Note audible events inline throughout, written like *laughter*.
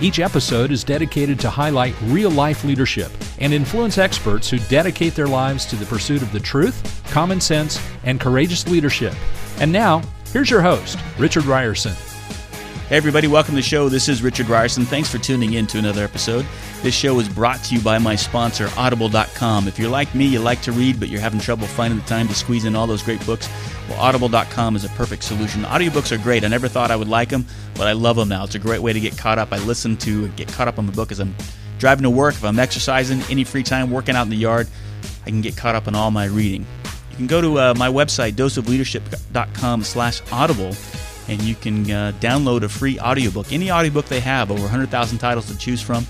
Each episode is dedicated to highlight real life leadership and influence experts who dedicate their lives to the pursuit of the truth, common sense, and courageous leadership. And now, here's your host, Richard Rierson. Hey, everybody, welcome to the show. This is Richard Rierson. Thanks for tuning in to another episode. This show is brought to you by my sponsor, Audible.com. If you're like me, you like to read, but you're having trouble finding the time to squeeze in all those great books, well, Audible.com is a perfect solution. Audiobooks are great. I never thought I would like them, but I love them now. It's a great way to get caught up. I listen to get caught up on the book as I'm driving to work, if I'm exercising, any free time, working out in the yard, I can get caught up on all my reading. You can go to uh, my website, doseofleadership.com slash audible, and you can uh, download a free audiobook. Any audiobook they have, over 100,000 titles to choose from.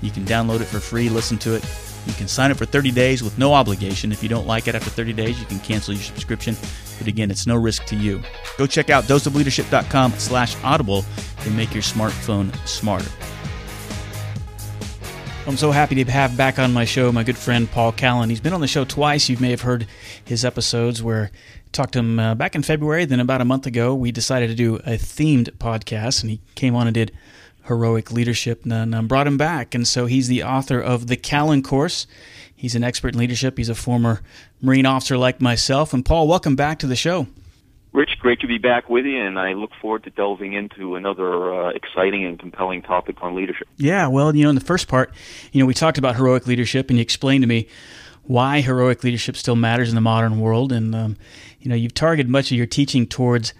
You can download it for free, listen to it. You can sign up for 30 days with no obligation. If you don't like it after 30 days, you can cancel your subscription. But again, it's no risk to you. Go check out doseofleadership.com slash audible and make your smartphone smarter. I'm so happy to have back on my show my good friend Paul Callan. He's been on the show twice. You may have heard his episodes where I talked to him uh, back in February. Then about a month ago, we decided to do a themed podcast, and he came on and did heroic leadership and um, brought him back. And so he's the author of the Callan Course. He's an expert in leadership. He's a former Marine officer like myself. And Paul, welcome back to the show. Rich, great to be back with you, and I look forward to delving into another uh, exciting and compelling topic on leadership. Yeah, well, you know, in the first part, you know, we talked about heroic leadership, and you explained to me why heroic leadership still matters in the modern world, and um, you know, you've targeted much of your teaching towards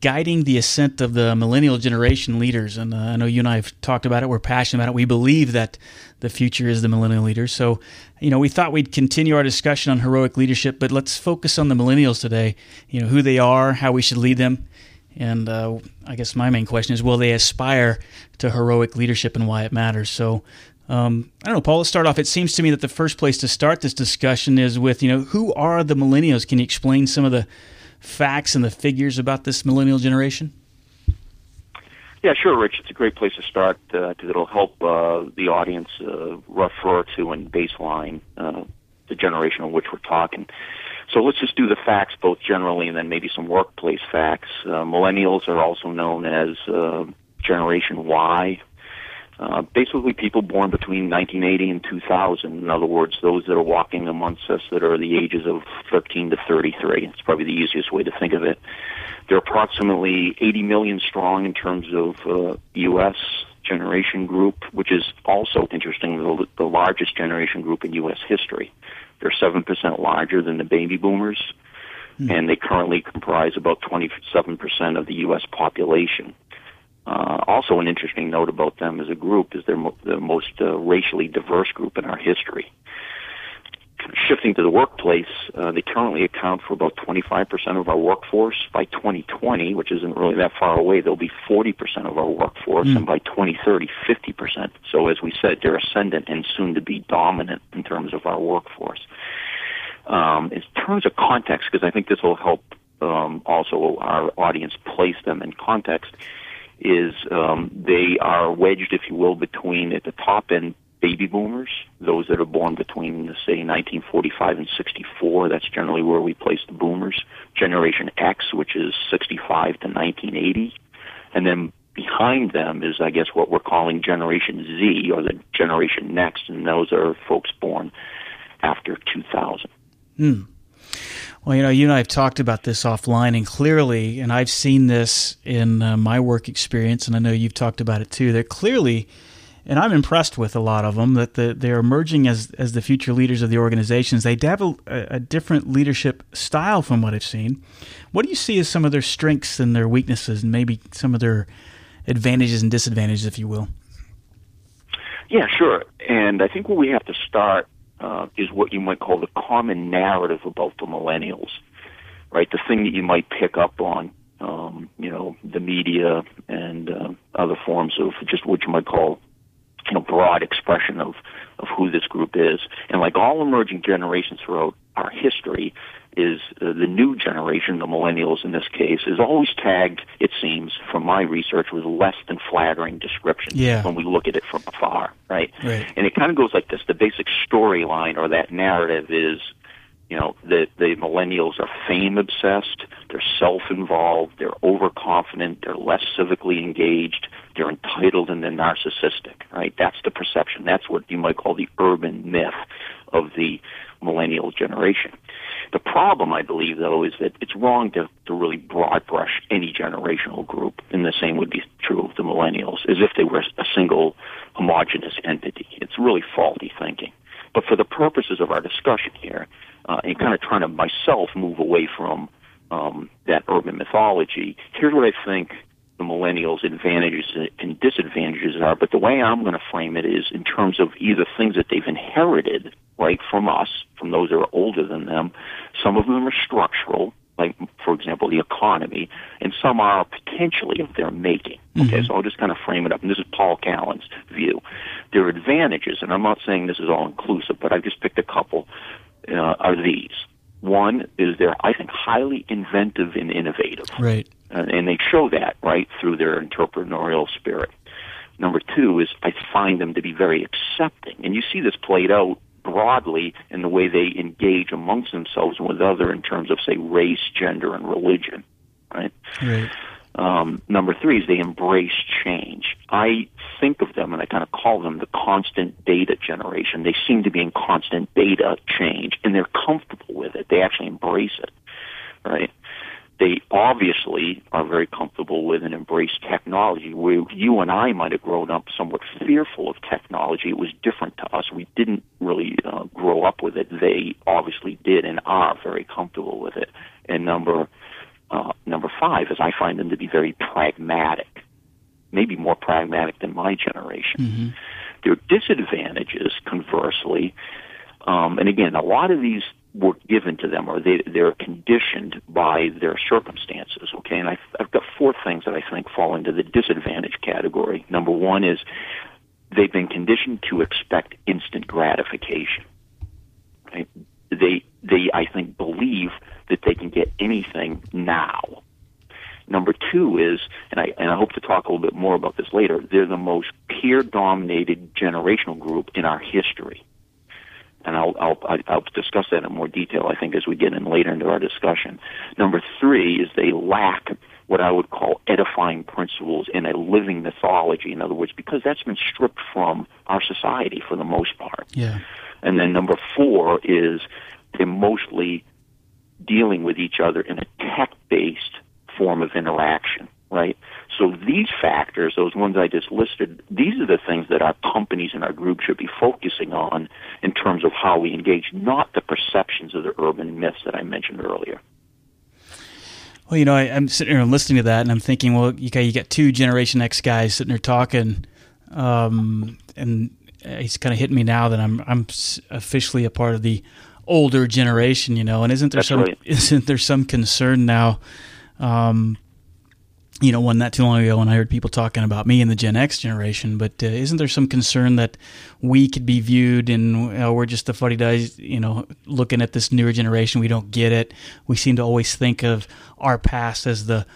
guiding the ascent of the millennial generation leaders. And uh, I know you and I have talked about it. We're passionate about it. We believe that the future is the millennial leaders. So, you know, we thought we'd continue our discussion on heroic leadership, but let's focus on the millennials today. You know, who they are, how we should lead them. And uh, I guess my main question is will they aspire to heroic leadership and why it matters? So, um, I don't know, Paul. Let's start off. It seems to me that the first place to start this discussion is with, you know, who are the millennials? Can you explain some of the facts and the figures about this millennial generation? Yeah, sure, Rich. It's a great place to start because uh, it'll help uh, the audience uh, refer to and baseline uh, the generation of which we're talking. So let's just do the facts both generally and then maybe some workplace facts. Uh, millennials are also known as uh, Generation Y, uh, basically people born between 1980 and 2000. In other words, those that are walking amongst us that are the ages of 13 to 33. It's probably the easiest way to think of it. They're approximately 80 million strong in terms of uh, U.S. generation group, which is also interesting, the, the largest generation group in U.S. history. They're 7% larger than the baby boomers, mm. and they currently comprise about 27% of the U.S. population. Uh, also, an interesting note about them as a group is they're mo- the most uh, racially diverse group in our history. Shifting to the workplace, uh, they currently account for about 25% of our workforce. By 2020, which isn't really that far away, they'll be 40% of our workforce, mm. and by 2030, 50%. So, as we said, they're ascendant and soon to be dominant in terms of our workforce. Um, in terms of context, because I think this will help um, also our audience place them in context is um, they are wedged, if you will, between at the top end baby boomers, those that are born between, say, 1945 and 64. That's generally where we place the boomers. Generation X, which is 65 to 1980. And then behind them is, I guess, what we're calling Generation Z or the Generation Next, and those are folks born after 2000. Hmm. Well, you know, you and I have talked about this offline, and clearly, and I've seen this in uh, my work experience, and I know you've talked about it too. That clearly, and I'm impressed with a lot of them that the, they're emerging as as the future leaders of the organizations. They have a, a, different leadership style from what I've seen. What do you see as some of their strengths and their weaknesses, and maybe some of their advantages and disadvantages, if you will? Yeah, sure. And I think where we have to start uh, is what you might call the common narrative about the millennials, right? The thing that you might pick up on, um, you know, the media and uh, other forms of just what you might call, you know, broad expression of of who this group is. And like all emerging generations throughout our history, is uh, the new generation, the millennials in this case, is always tagged, it seems, from my research, with less than flattering descriptions yeah. when we look at it from afar, right? Right. And it kind of goes like this. The basic storyline or that narrative is, you know, the, the millennials are fame obsessed, they're self-involved, they're overconfident, they're less civically engaged, they're entitled and they're narcissistic, right? That's the perception. That's what you might call the urban myth of the millennial generation. The problem, I believe, though, is that it's wrong to, to really broad brush any generational group, and the same would be true of the millennials, as if they were a single homogenous entity. It's really faulty thinking. But for the purposes of our discussion here, uh, and kind of trying to myself move away from um, that urban mythology, here's what I think the millennials' advantages and disadvantages are. But the way I'm going to frame it is in terms of either things that they've inherited, like from us, from those that are older than them. Some of them are structural, like for example the economy, and some are potentially of their making. Okay, mm-hmm. so I'll just kind of frame it up, and this is Paul Callan's view. Their advantages, and I'm not saying this is all inclusive, but I've just picked a couple, uh, are these. One is they're, I think, highly inventive and innovative. Right. Uh, and they show that, right, through their entrepreneurial spirit. Number two is I find them to be very accepting. And you see this played out broadly in the way they engage amongst themselves and with other in terms of, say, race, gender, and religion, right? Right. Um, number three is they embrace change. I think of them and I kind of call them the constant data generation. They seem to be in constant data change and they're comfortable with it. They actually embrace it, right? They obviously are very comfortable with and embrace technology. Where you and I might have grown up somewhat fearful of technology, it was different to us. We didn't really uh, grow up with it. They obviously did and are very comfortable with it. And number uh, number five is I find them to be very pragmatic, maybe more pragmatic than my generation. Mm-hmm. Their disadvantages, conversely, um, and again, a lot of these were given to them or they, they're conditioned by their circumstances. Okay, and I've, I've got four things that I think fall into the disadvantage category. Number one is they've been conditioned to expect instant gratification. Right? They, they, I think, believe that they can get anything now. Number two is, and I, and I hope to talk a little bit more about this later, they're the most peer dominated generational group in our history. And I'll, I'll, I'll discuss that in more detail, I think, as we get in later into our discussion. Number three is they lack what I would call edifying principles in a living mythology. In other words, because that's been stripped from our society for the most part. Yeah. And then number four is they're mostly dealing with each other in a tech based form of interaction, right? So these factors, those ones I just listed, these are the things that our companies and our group should be focusing on in terms of how we engage, not the perceptions of the urban myths that I mentioned earlier. Well, you know, I, am sitting here and listening to that, and I'm thinking, well, you got you got two Generation X guys sitting there talking, um, and he's kind of hitting me now that I'm I'm officially a part of the older generation, you know. And isn't there That's some right. *laughs* isn't there some concern now? Um, you know, one not too long ago when I heard people talking about me and the Gen X generation, but uh, isn't there some concern that we could be viewed and know, we're just the funny guys, you know, looking at this newer generation, we don't get it. We seem to always think of our past as the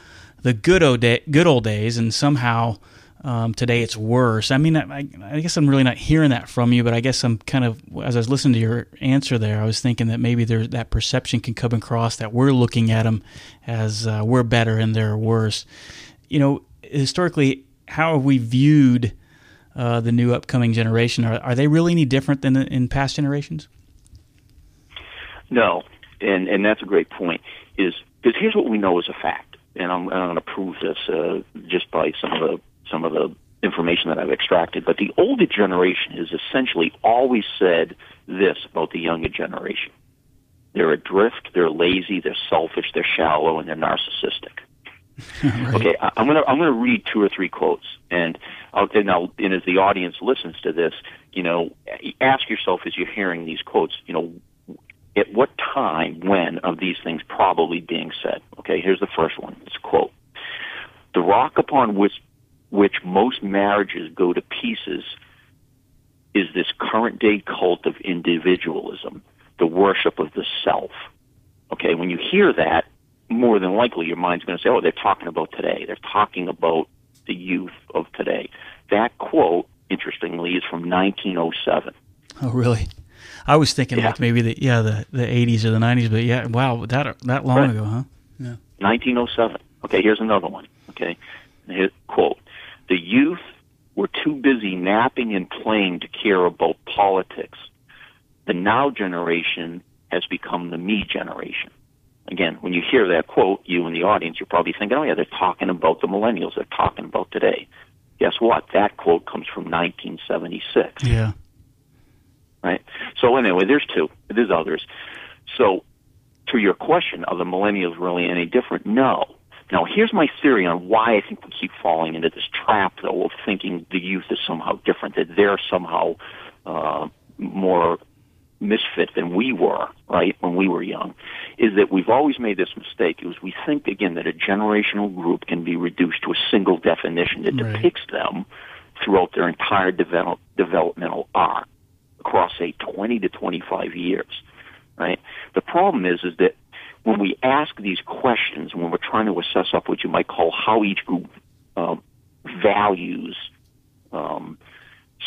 the good old day, good old days, and somehow um, today it's worse. I mean, I, I, guess I'm really not hearing that from you, but I guess I'm kind of as I was listening to your answer there, I was thinking that maybe there that perception can come across that we're looking at them as uh, we're better and they're worse. You know, historically, how have we viewed uh, the new upcoming generation? Are, are they really any different than in past generations? No, and and that's a great point. Is because here's what we know as a fact, and I'm, I'm going to prove this uh, just by some of the some of the information that I've extracted, but the older generation has essentially always said this about the younger generation. They're adrift, they're lazy, they're selfish, they're shallow, and they're narcissistic. *laughs* right. Okay, I, I'm gonna I'm gonna read two or three quotes, and I'll, and, I'll, and as the audience listens to this, you know, ask yourself as you're hearing these quotes, you know, at what time, when of these things probably being said? Okay, here's the first one. It's a quote: "The rock upon which which most marriages go to pieces is this current day cult of individualism, the worship of the self. Okay, when you hear that, more than likely your mind's going to say, "Oh, they're talking about today. They're talking about the youth of today." That quote, interestingly, is from 1907. Oh, really? I was thinking Yeah. like maybe the yeah the the 80s or the 90s, but yeah, wow, that that long Right. ago, huh? Yeah. 1907. Okay, here's another one. Okay, Here, quote: "The youth were too busy napping and playing to care about politics. The now generation has become the me generation." Again, when you hear that quote, you in the audience, you're probably thinking, "Oh yeah, they're talking about the millennials. They're talking about today." Guess what? That quote comes from 1976 Yeah. right? So anyway, there's two. There's others. So to your question, are the millennials really any different? No. Now here's my theory on why I think we keep falling into this trap, though, of thinking the youth is somehow different, that they're somehow uh, more misfit than we were, right, when we were young, is that we've always made this mistake. Is we think again that a generational group can be reduced to a single definition that Right. depicts them throughout their entire develop, developmental arc across say 20 to 25 years, right? The problem is is that when we ask these questions, when we're trying to assess up what you might call how each group um, values um,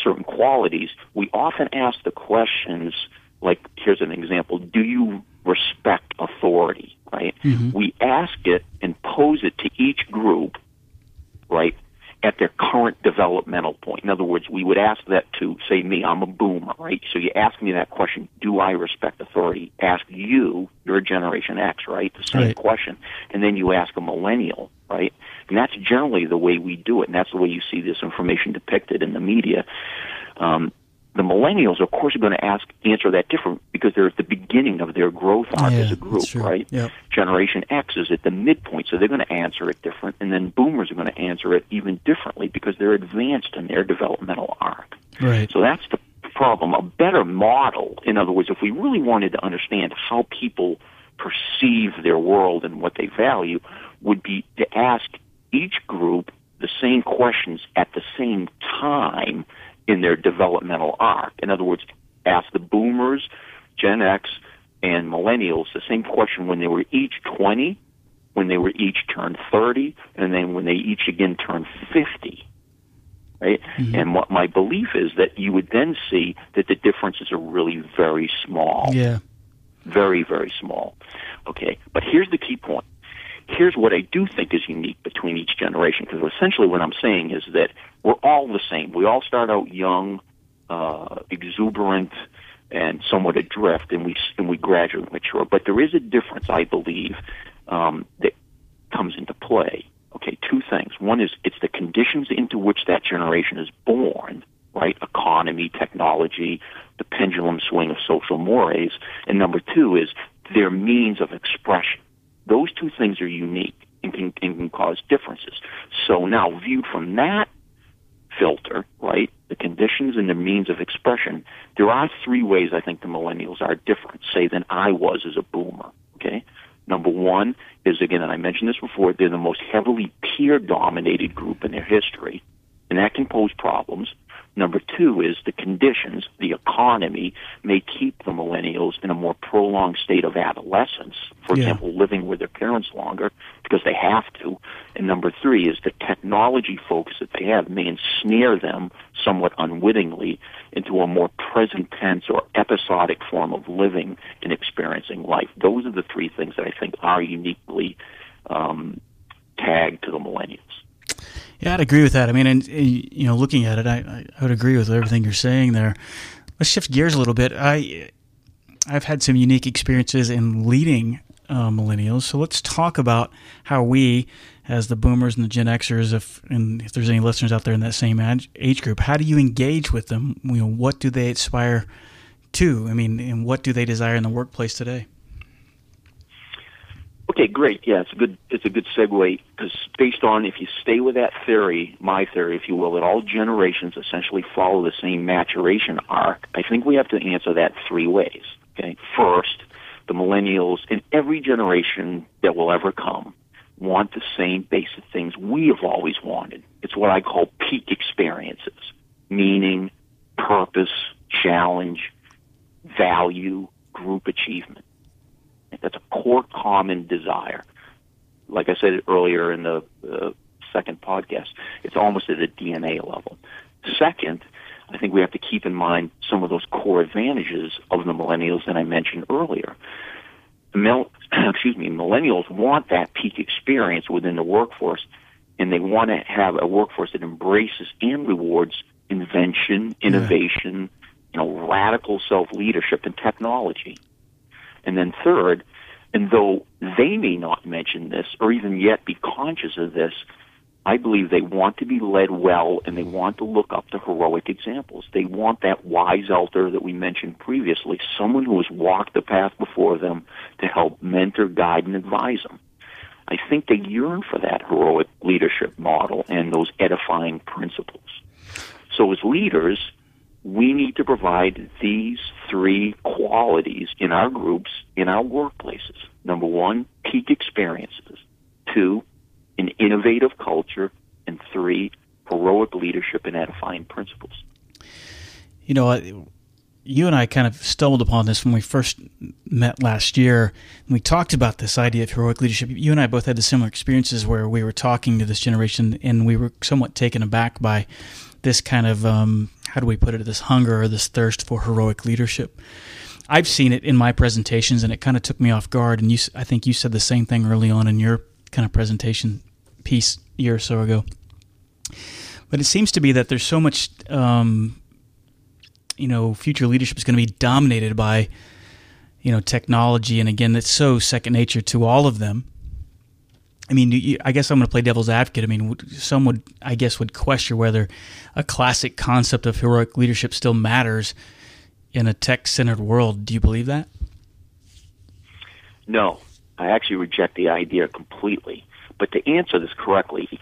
certain qualities, we often ask the questions like, here's an example: Do you respect authority? Right? We ask it and pose it to each group, right? At their current developmental point. In other words, we would ask that to, say, me, I'm a boomer, right? So you ask me that question, do I respect authority? Ask you, you're a Generation X, right? The same Right. question. And then you ask a millennial, right? And that's generally the way we do it, and that's the way you see this information depicted in the media. Um, the millennials, of course, are going to ask answer that different because they're at the beginning of their growth arc Yeah, as a group, right? Yep. Generation X is at the midpoint, so they're going to answer it different, and then Boomers are going to answer it even differently because they're advanced in their developmental arc. Right. So that's the problem. A better model, in other words, if we really wanted to understand how people perceive their world and what they value, would be to ask each group the same questions at the same time in their developmental arc. In other words, ask the boomers, Gen X, and millennials the same question when they were each 20, when they were each turned 30, and then when they each again turned 50 right? Mm-hmm. And what my belief is that you would then see that the differences are really very small, Yeah. very very small. Okay, but here's the key point. Here's what I do think is unique between each generation, because essentially what I'm saying is that we're all the same. We all start out young, uh, exuberant, and somewhat adrift, and we and we gradually mature. But there is a difference, I believe, um, that comes into play. Okay, two things. One is it's the conditions into which that generation is born, right? Economy, technology, the pendulum swing of social mores. And number two is their means of expression. Those two things are unique and can, and can cause differences. So now, viewed from that filter, right, the conditions and the means of expression, there are three ways I think the millennials are different, say, than I was as a boomer. Okay? Number one is, again, and I mentioned this before, they're the most heavily peer dominated group in their history, and that can pose problems. Number two is the conditions, the economy may keep the millennials in a more prolonged state of adolescence. For Yeah. example, living with their parents longer because they have to. And number three is the technology focus that they have may ensnare them somewhat unwittingly into a more present tense or episodic form of living and experiencing life. Those are the three things that I think are uniquely um, tagged to the millennials. Yeah, I'd agree with that. I mean, and uh, you know, looking at it, I, I I would agree with everything you're saying there. Let's shift gears a little bit. I I've had some unique experiences in leading uh, millennials, so let's talk about how we, as the Boomers and the Gen Xers, if and if there's any listeners out there in that same age, age group, how do you engage with them? You know, what do they aspire to? I mean, and what do they desire in the workplace today? Okay, great. Yeah, it's a good it's a good segue because based on if you stay with that theory, my theory, if you will, that all generations essentially follow the same maturation arc. I think we have to answer that three ways. Okay, first, the millennials in every generation that will ever come want the same basic things we have always wanted. It's what I call peak experiences, meaning, purpose, challenge, value, group achievement. That's a core common desire. Like I said earlier in the uh, second podcast, it's almost at a DNA level. Second, I think we have to keep in mind some of those core advantages of the millennials that I mentioned earlier. Mil- *clears throat* excuse me, millennials want that peak experience within the workforce, and they want to have a workforce that embraces and rewards invention, innovation, yeah. you know, radical self leadership and technology. And then third, and though they may not mention this or even yet be conscious of this, I believe they want to be led well and they want to look up to heroic examples. They want that wise elder that we mentioned previously, someone who has walked the path before them to help mentor, guide, and advise them. I think they yearn for that heroic leadership model and those edifying principles. So as leaders, we need to provide these three qualities in our groups, in our workplaces. Number one, peak experiences. Two, an innovative culture. And three, heroic leadership and edifying principles. You know, you and I kind of stumbled upon this when we first met last year. And we talked about this idea of heroic leadership. You and I both had the similar experiences where we were talking to this generation and we were somewhat taken aback by this kind of um, how do we put it this hunger or this thirst for heroic leadership. I've seen it in my presentations and it kind of took me off guard and you i think you said the same thing early on in your kind of presentation piece a year or so ago. But it seems to be that there's so much um, you know future leadership is going to be dominated by you know technology and again it's so second nature to all of them I mean, I guess I'm going to play devil's advocate. I mean, some would, I guess, would question whether a classic concept of heroic leadership still matters in a tech-centered world. Do you believe that? No, I actually reject the idea completely. But to answer this correctly,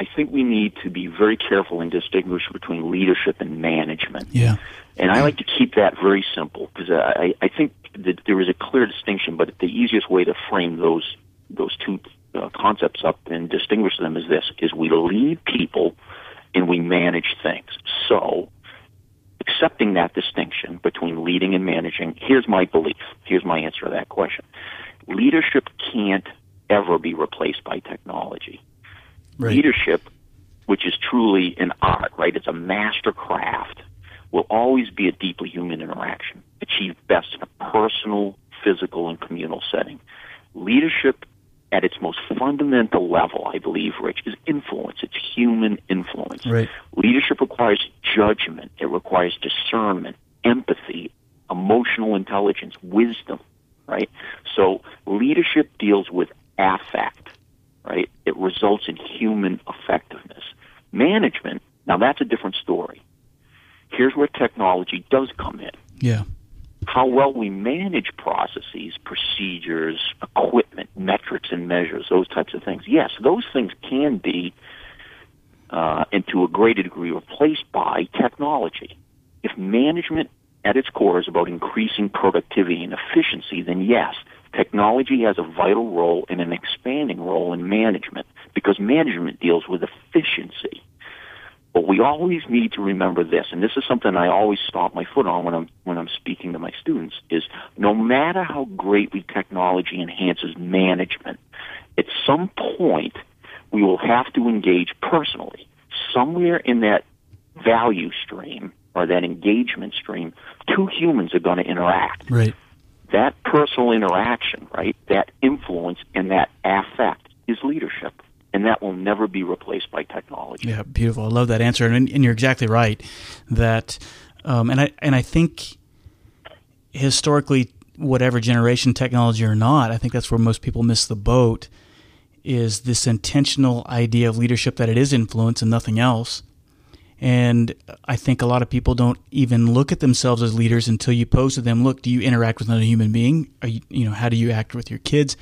I think we need to be very careful and distinguish between leadership and management. Yeah. And I like to keep that very simple because I, I think that there is a clear distinction, but the easiest way to frame those those two uh, concepts up and distinguish them is this: is we lead people and we manage things. So, accepting that distinction between leading and managing, here's my belief. Here's my answer to that question: leadership can't ever be replaced by technology. Right. Leadership, which is truly an art, right? It's a master craft. Will always be a deeply human interaction, achieved best in a personal, physical, and communal setting. Leadership at its most fundamental level, I believe, Rich, is influence. It's human influence. Right. Leadership requires judgment. It requires discernment, empathy, emotional intelligence, wisdom, right? So leadership deals with affect, right? It results in human effectiveness. Management, now that's a different story. Here's where technology does come in. Yeah how well we manage processes, procedures, equipment, metrics and measures, those types of things. Yes, those things can be, uh, and to a greater degree, replaced by technology. If management at its core is about increasing productivity and efficiency, then yes, technology has a vital role and an expanding role in management because management deals with efficiency. But we always need to remember this, and this is something I always stomp my foot on when I'm when I'm speaking to my students, is no matter how greatly technology enhances management, at some point we will have to engage personally. Somewhere in that value stream or that engagement stream, two humans are going to interact. Right. That personal interaction, right, that influence and that affect is leadership and that will never be replaced by technology. Yeah, beautiful. I love that answer, and, and you're exactly right. That, um, and I and I think historically, whatever generation, technology or not, I think that's where most people miss the boat. Is this intentional idea of leadership that it is influence and nothing else? And I think a lot of people don't even look at themselves as leaders until you pose to them, look, do you interact with another human being? You, you, know, how do you act with your kids?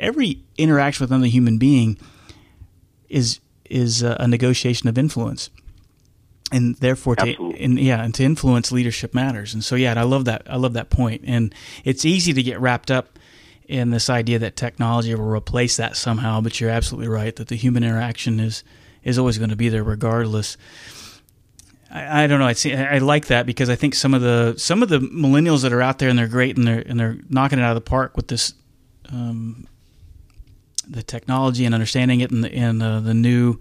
Every interaction with another human being is is a negotiation of influence and therefore to and yeah and to influence leadership matters and so yeah i love that i love that point and it's easy to get wrapped up in this idea that technology will replace that somehow but you're absolutely right that the human interaction is is always going to be there regardless I, I don't know. I see. I like that because I think some of the some of the millennials that are out there and they're great and they're and they're knocking it out of the park with this um, the technology and understanding it, and, and uh, the new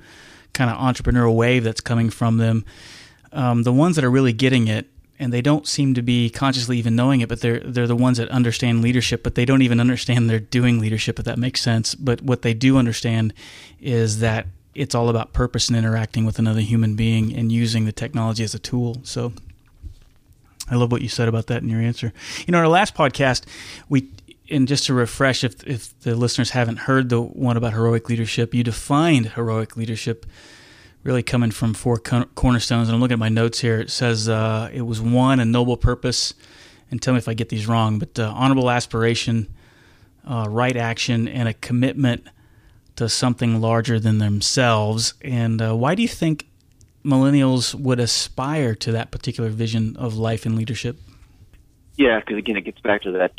kind of entrepreneurial wave that's coming from them. Um, the ones that are really getting it, and they don't seem to be consciously even knowing it, but they're they're the ones that understand leadership, but they don't even understand they're doing leadership, if that makes sense. But what they do understand is that it's all about purpose and interacting with another human being and using the technology as a tool. So I love what you said about that in your answer. You know, in our last podcast, we and just to refresh, if if the listeners haven't heard the one about heroic leadership, you defined heroic leadership really coming from four cornerstones. And I'm looking at my notes here. It says uh, it was one a noble purpose, and tell me if I get these wrong, but uh, honorable aspiration, uh, right action, and a commitment to something larger than themselves. And uh, why do you think millennials would aspire to that particular vision of life and leadership? Yeah, because again, it gets back to that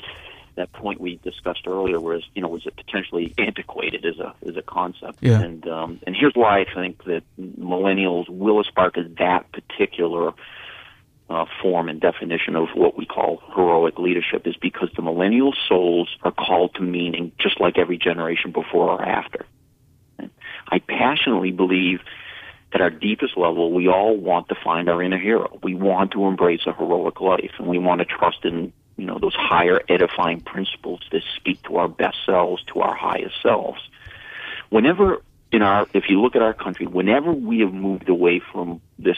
that point we discussed earlier, whereas you know, was it potentially antiquated as a as a concept? Yeah. And um, and here's why I think that millennials will aspire to that particular uh, form and definition of what we call heroic leadership is because the millennial souls are called to meaning just like every generation before or after. And I passionately believe at our deepest level, we all want to find our inner hero. We want to embrace a heroic life, and we want to trust in you know those higher edifying principles that speak to our best selves, to our highest selves. Whenever in our, if you look at our country, whenever we have moved away from this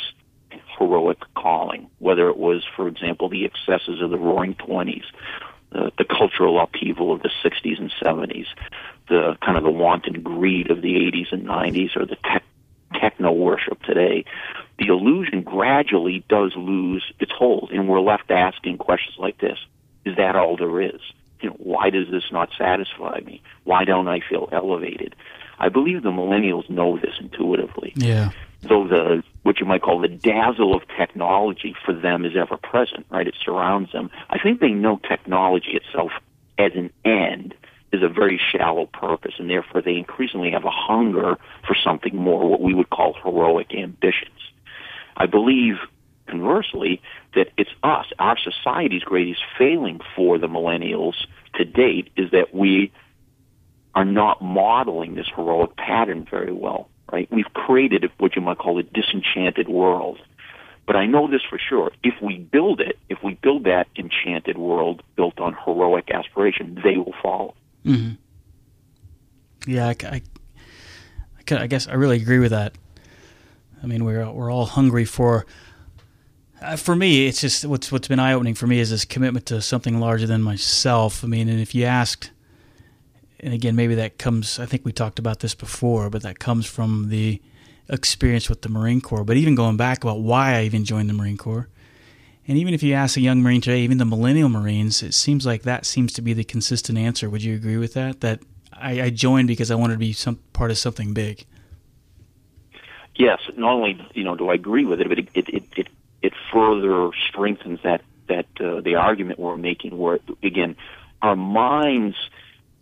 heroic calling, whether it was, for example, the excesses of the Roaring Twenties, uh, the cultural upheaval of the 60s and 70s, the kind of the wanton greed of the 80s and 90s, or the tech techno worship today, the illusion gradually does lose its hold, and we're left asking questions like this: Is that all there is? You know, why does this not satisfy me? Why don't I feel elevated? I believe the millennials know this intuitively. Yeah. Though the what you might call the dazzle of technology for them is ever present, right? It surrounds them. I think they know technology itself as an end is a very shallow purpose, and therefore they increasingly have a hunger for something more, what we would call heroic ambitions. I believe, conversely, that it's us, our society's greatest failing for the millennials to date is that we are not modeling this heroic pattern very well, right? We've created what you might call a disenchanted world. But I know this for sure. If we build it, if we build that enchanted world built on heroic aspiration, they will follow. Mm-hmm. Yeah, I, I, I, guess I really agree with that. I mean, we're we're all hungry for. Uh, for me, it's just what's what's been eye opening for me is this commitment to something larger than myself. I mean, and if you asked, and again, maybe that comes. I think we talked about this before, but that comes from the experience with the Marine Corps. But even going back about why I even joined the Marine Corps, and even if you ask a young Marine today, even the millennial Marines, it seems like that seems to be the consistent answer. Would you agree with that? That I, I joined because I wanted to be some part of something big. Yes, not only you know do I agree with it, but it it it, it, it further strengthens that that uh, the argument we're making. Where again, our minds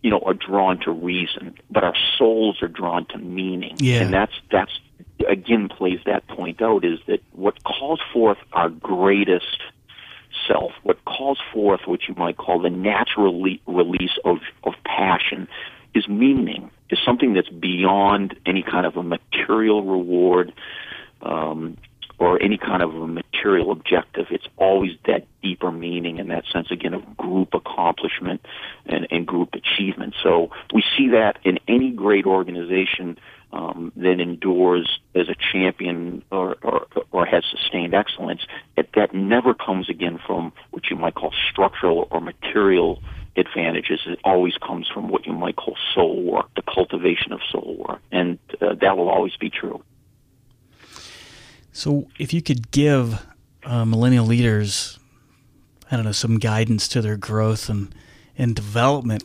you know, are drawn to reason, but our souls are drawn to meaning. Yeah. And that's that's again plays that point out is that what calls forth our greatest self, what calls forth what you might call the natural le- release of, of passion, is meaning, is something that's beyond any kind of a material reward um, or any kind of a material objective. It's always that deeper meaning and that sense again of group accomplishment and, and group achievement. So we see that in any great organization um, that endures as a champion or, or, or has sustained excellence, it, that never comes again from what you might call structural or material advantages. It always comes from what you might call soul work, the cultivation of soul work, and uh, that will always be true. So, if you could give uh, millennial leaders, I don't know, some guidance to their growth and and development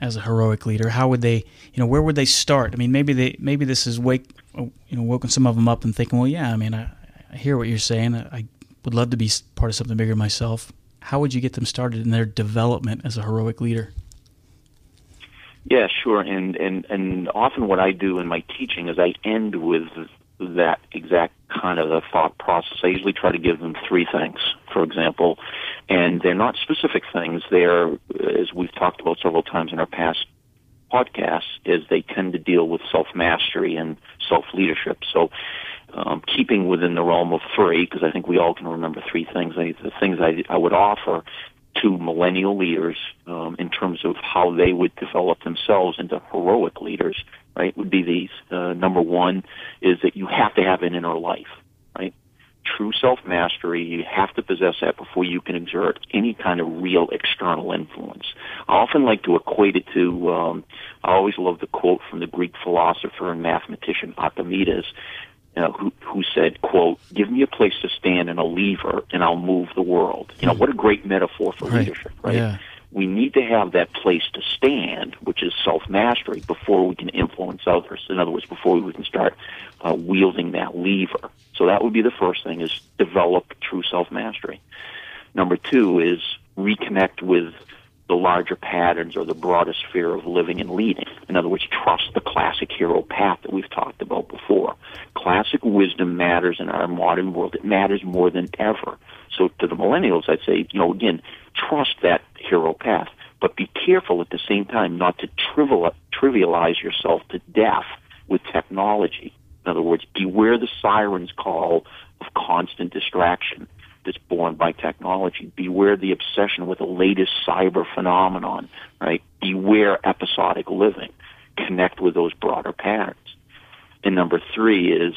as a heroic leader, how would they, you know, where would they start? I mean, maybe they maybe this is wake, you know, woken some of them up and thinking, well, yeah, I mean, I, I hear what you're saying. I would love to be part of something bigger myself. How would you get them started in their development as a heroic leader? Yeah, sure. And and and often what I do in my teaching is I end with that exact kind of a thought process. I usually try to give them three things, for example, and they're not specific things. They're, as we've talked about several times in our past podcasts, is they tend to deal with self mastery and self leadership. So, um, keeping within the realm of three, because I think we all can remember three things. I, the things I, I would offer to millennial leaders um, in terms of how they would develop themselves into heroic leaders, right, would be these. Uh, number one is that you have to have an inner life, right? True self mastery, you have to possess that before you can exert any kind of real external influence. I often like to equate it to, um, I always love the quote from the Greek philosopher and mathematician Archimedes, you know, who, who said, quote, give me a place to stand and a lever and I'll move the world. You know, what a great metaphor for right. leadership, right? Yeah. We need to have that place to stand, which is self-mastery, before we can influence others. In other words, before we can start uh, wielding that lever. So that would be the first thing is develop true self-mastery. Number two is reconnect with the larger patterns or the broader sphere of living and leading. In other words, trust the classic hero path that we've talked about before. Classic wisdom matters in our modern world. It matters more than ever. So to the millennials, I'd say, you know, again, trust that hero path, but be careful at the same time not to trivialize yourself to death with technology. In other words, beware the siren's call of constant distraction that's born by technology. Beware the obsession with the latest cyber phenomenon, right? Beware episodic living. Connect with those broader patterns. And number three is,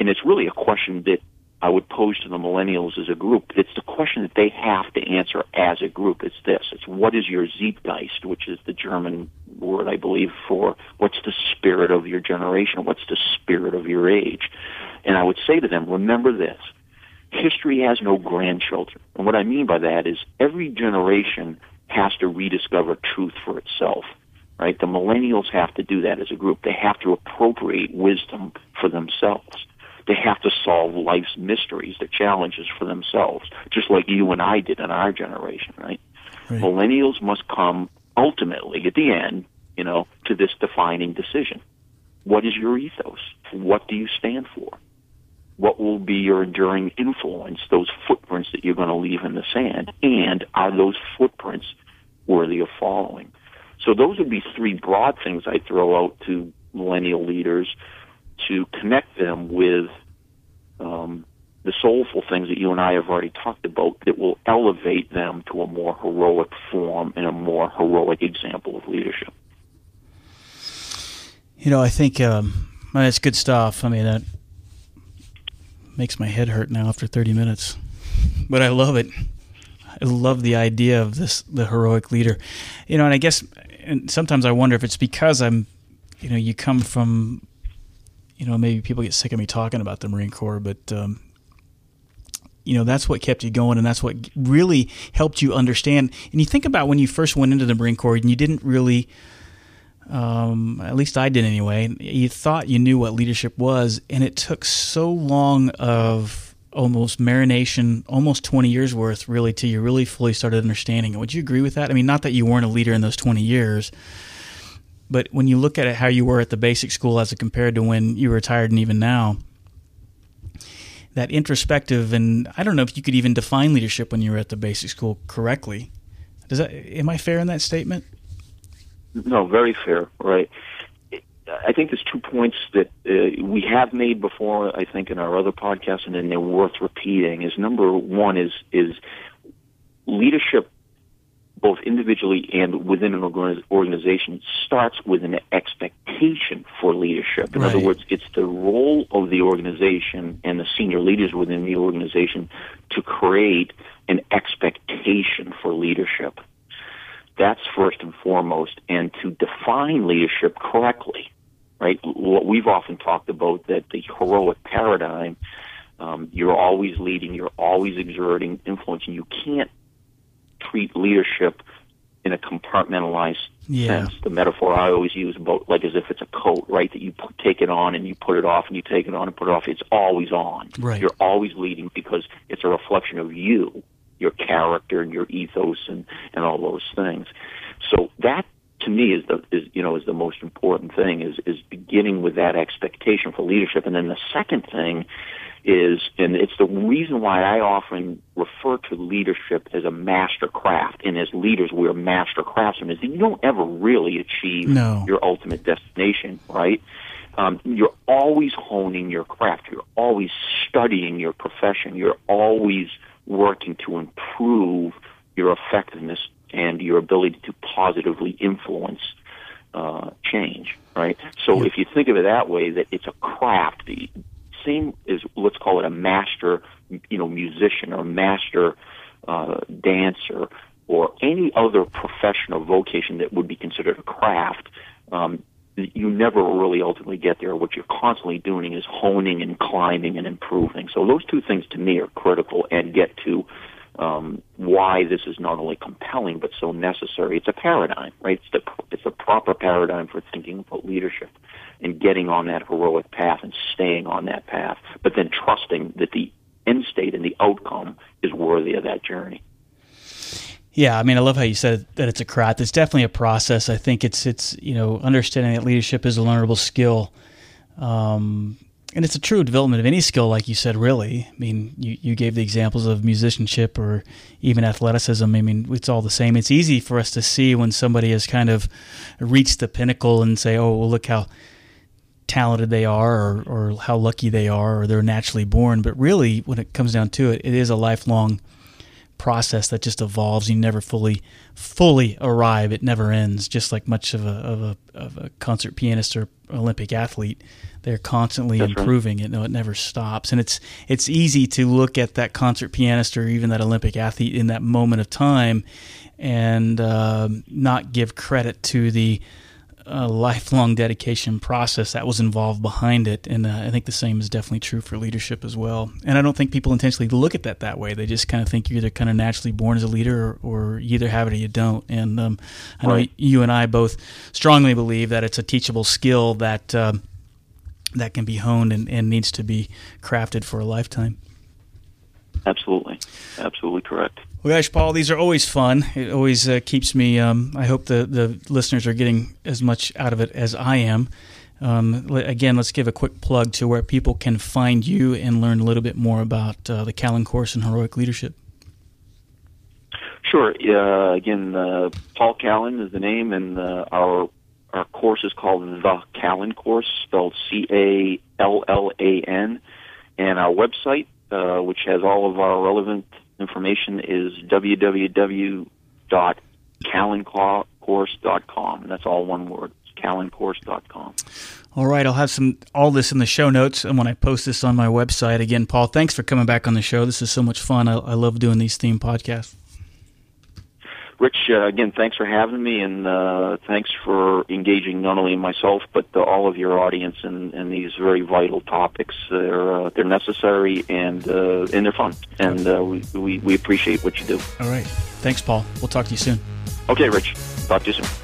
and it's really a question that I would pose to the millennials as a group. It's the question that they have to answer as a group. It's this. It's what is your Zeitgeist, which is the German word, I believe, for what's the spirit of your generation? What's the spirit of your age? And I would say to them, remember this history has no grandchildren. And what I mean by that is every generation has to rediscover truth for itself. Right? The millennials have to do that as a group. They have to appropriate wisdom for themselves. They have to solve life's mysteries, the challenges for themselves, just like you and I did in our generation, right? right? Millennials must come ultimately at the end, you know, to this defining decision. What is your ethos? What do you stand for? What will be your enduring influence, those footprints that you're going to leave in the sand, and are those footprints worthy of following? So those would be three broad things I throw out to millennial leaders to connect them with um, the soulful things that you and I have already talked about that will elevate them to a more heroic form and a more heroic example of leadership. You know, I think um, that's good stuff. I mean, uh, makes my head hurt now after 30 minutes. But I love it. I love the idea of this the heroic leader. You know, and I guess and sometimes I wonder if it's because I'm you know, you come from you know, maybe people get sick of me talking about the Marine Corps, but um, you know that's what kept you going and that's what really helped you understand and you think about when you first went into the marine corps and you didn't really um, at least I did anyway. You thought you knew what leadership was, and it took so long of almost marination, almost 20 years worth, really, till you really fully started understanding it. Would you agree with that? I mean, not that you weren't a leader in those 20 years, but when you look at it, how you were at the basic school as compared to when you retired and even now, that introspective and I don't know if you could even define leadership when you were at the basic school correctly. Does that am I fair in that statement? No, very fair, right? I think there's two points that uh, we have made before. I think in our other podcasts, and then they're worth repeating. Is number one is is leadership, both individually and within an organization, starts with an expectation for leadership. In right. other words, it's the role of the organization and the senior leaders within the organization to create an expectation for leadership. That's first and foremost, and to define leadership correctly, right? What we've often talked about that the heroic paradigm, um, you're always leading, you're always exerting influence, and you can't treat leadership in a compartmentalized yeah. sense. The metaphor I always use about like as if it's a coat, right? That you put, take it on and you put it off and you take it on and put it off. It's always on. Right. You're always leading because it's a reflection of you your character and your ethos and, and all those things. So that to me is the is you know is the most important thing is is beginning with that expectation for leadership, and then the second thing is, and it's the reason why I often refer to leadership as a master craft, and as leaders we're master craftsmen. Is that you don't ever really achieve no. your ultimate destination, right? Um, you're always honing your craft. You're always studying your profession. You're always working to improve your effectiveness and your ability to positively influence uh, change, right? So yeah. if you think of it that way, that it's a craft, the same as let's call it a master, you know, musician or master uh, dancer or any other professional vocation that would be considered a craft. Um, you never really ultimately get there. What you're constantly doing is honing and climbing and improving. So those two things to me are critical and get to um, why this is not only compelling but so necessary. It's a paradigm, right? It's the it's a proper paradigm for thinking about leadership and getting on that heroic path and staying on that path, but then trusting that the end state and the outcome is worthy of that journey. Yeah, I mean, I love how you said that it's a craft. It's definitely a process. I think it's it's you know understanding that leadership is a learnable skill. Um, and it's a true development of any skill, like you said. Really, I mean, you, you gave the examples of musicianship or even athleticism. I mean, it's all the same. It's easy for us to see when somebody has kind of reached the pinnacle and say, "Oh, well, look how talented they are, or, or how lucky they are, or they're naturally born." But really, when it comes down to it, it is a lifelong process that just evolves. You never fully fully arrive. It never ends. Just like much of a of a, of a concert pianist or Olympic athlete, they're constantly That's improving right. it. No, it never stops. And it's it's easy to look at that concert pianist or even that Olympic athlete in that moment of time and uh, not give credit to the a lifelong dedication process that was involved behind it. And uh, I think the same is definitely true for leadership as well. And I don't think people intentionally look at that that way. They just kind of think you're either kind of naturally born as a leader or, or you either have it or you don't. And um, I know you and I both strongly believe that it's a teachable skill that. Uh, that can be honed and, and needs to be crafted for a lifetime. Absolutely, absolutely correct. Well, gosh, Paul, these are always fun. It always uh, keeps me. Um, I hope the the listeners are getting as much out of it as I am. Um, again, let's give a quick plug to where people can find you and learn a little bit more about uh, the Callan course in heroic leadership. Sure. Uh, again, uh, Paul Callan is the name, and uh, our our course is called the Callan Course, spelled C A L L A N, and our website, uh, which has all of our relevant information is www.callancourse.com. And that's all one word. callancourse.com. All right, I'll have some all this in the show notes and when I post this on my website. Again, Paul, thanks for coming back on the show. This is so much fun. I, I love doing these theme podcasts. Rich, uh, again, thanks for having me, and uh, thanks for engaging not only myself but uh, all of your audience in, in these very vital topics. They're uh, they're necessary and uh, and they're fun, and uh, we, we we appreciate what you do. All right, thanks, Paul. We'll talk to you soon. Okay, Rich. Talk to you soon.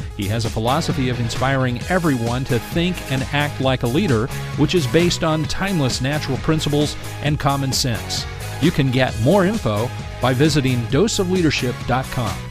He has a philosophy of inspiring everyone to think and act like a leader, which is based on timeless natural principles and common sense. You can get more info by visiting doseofleadership.com.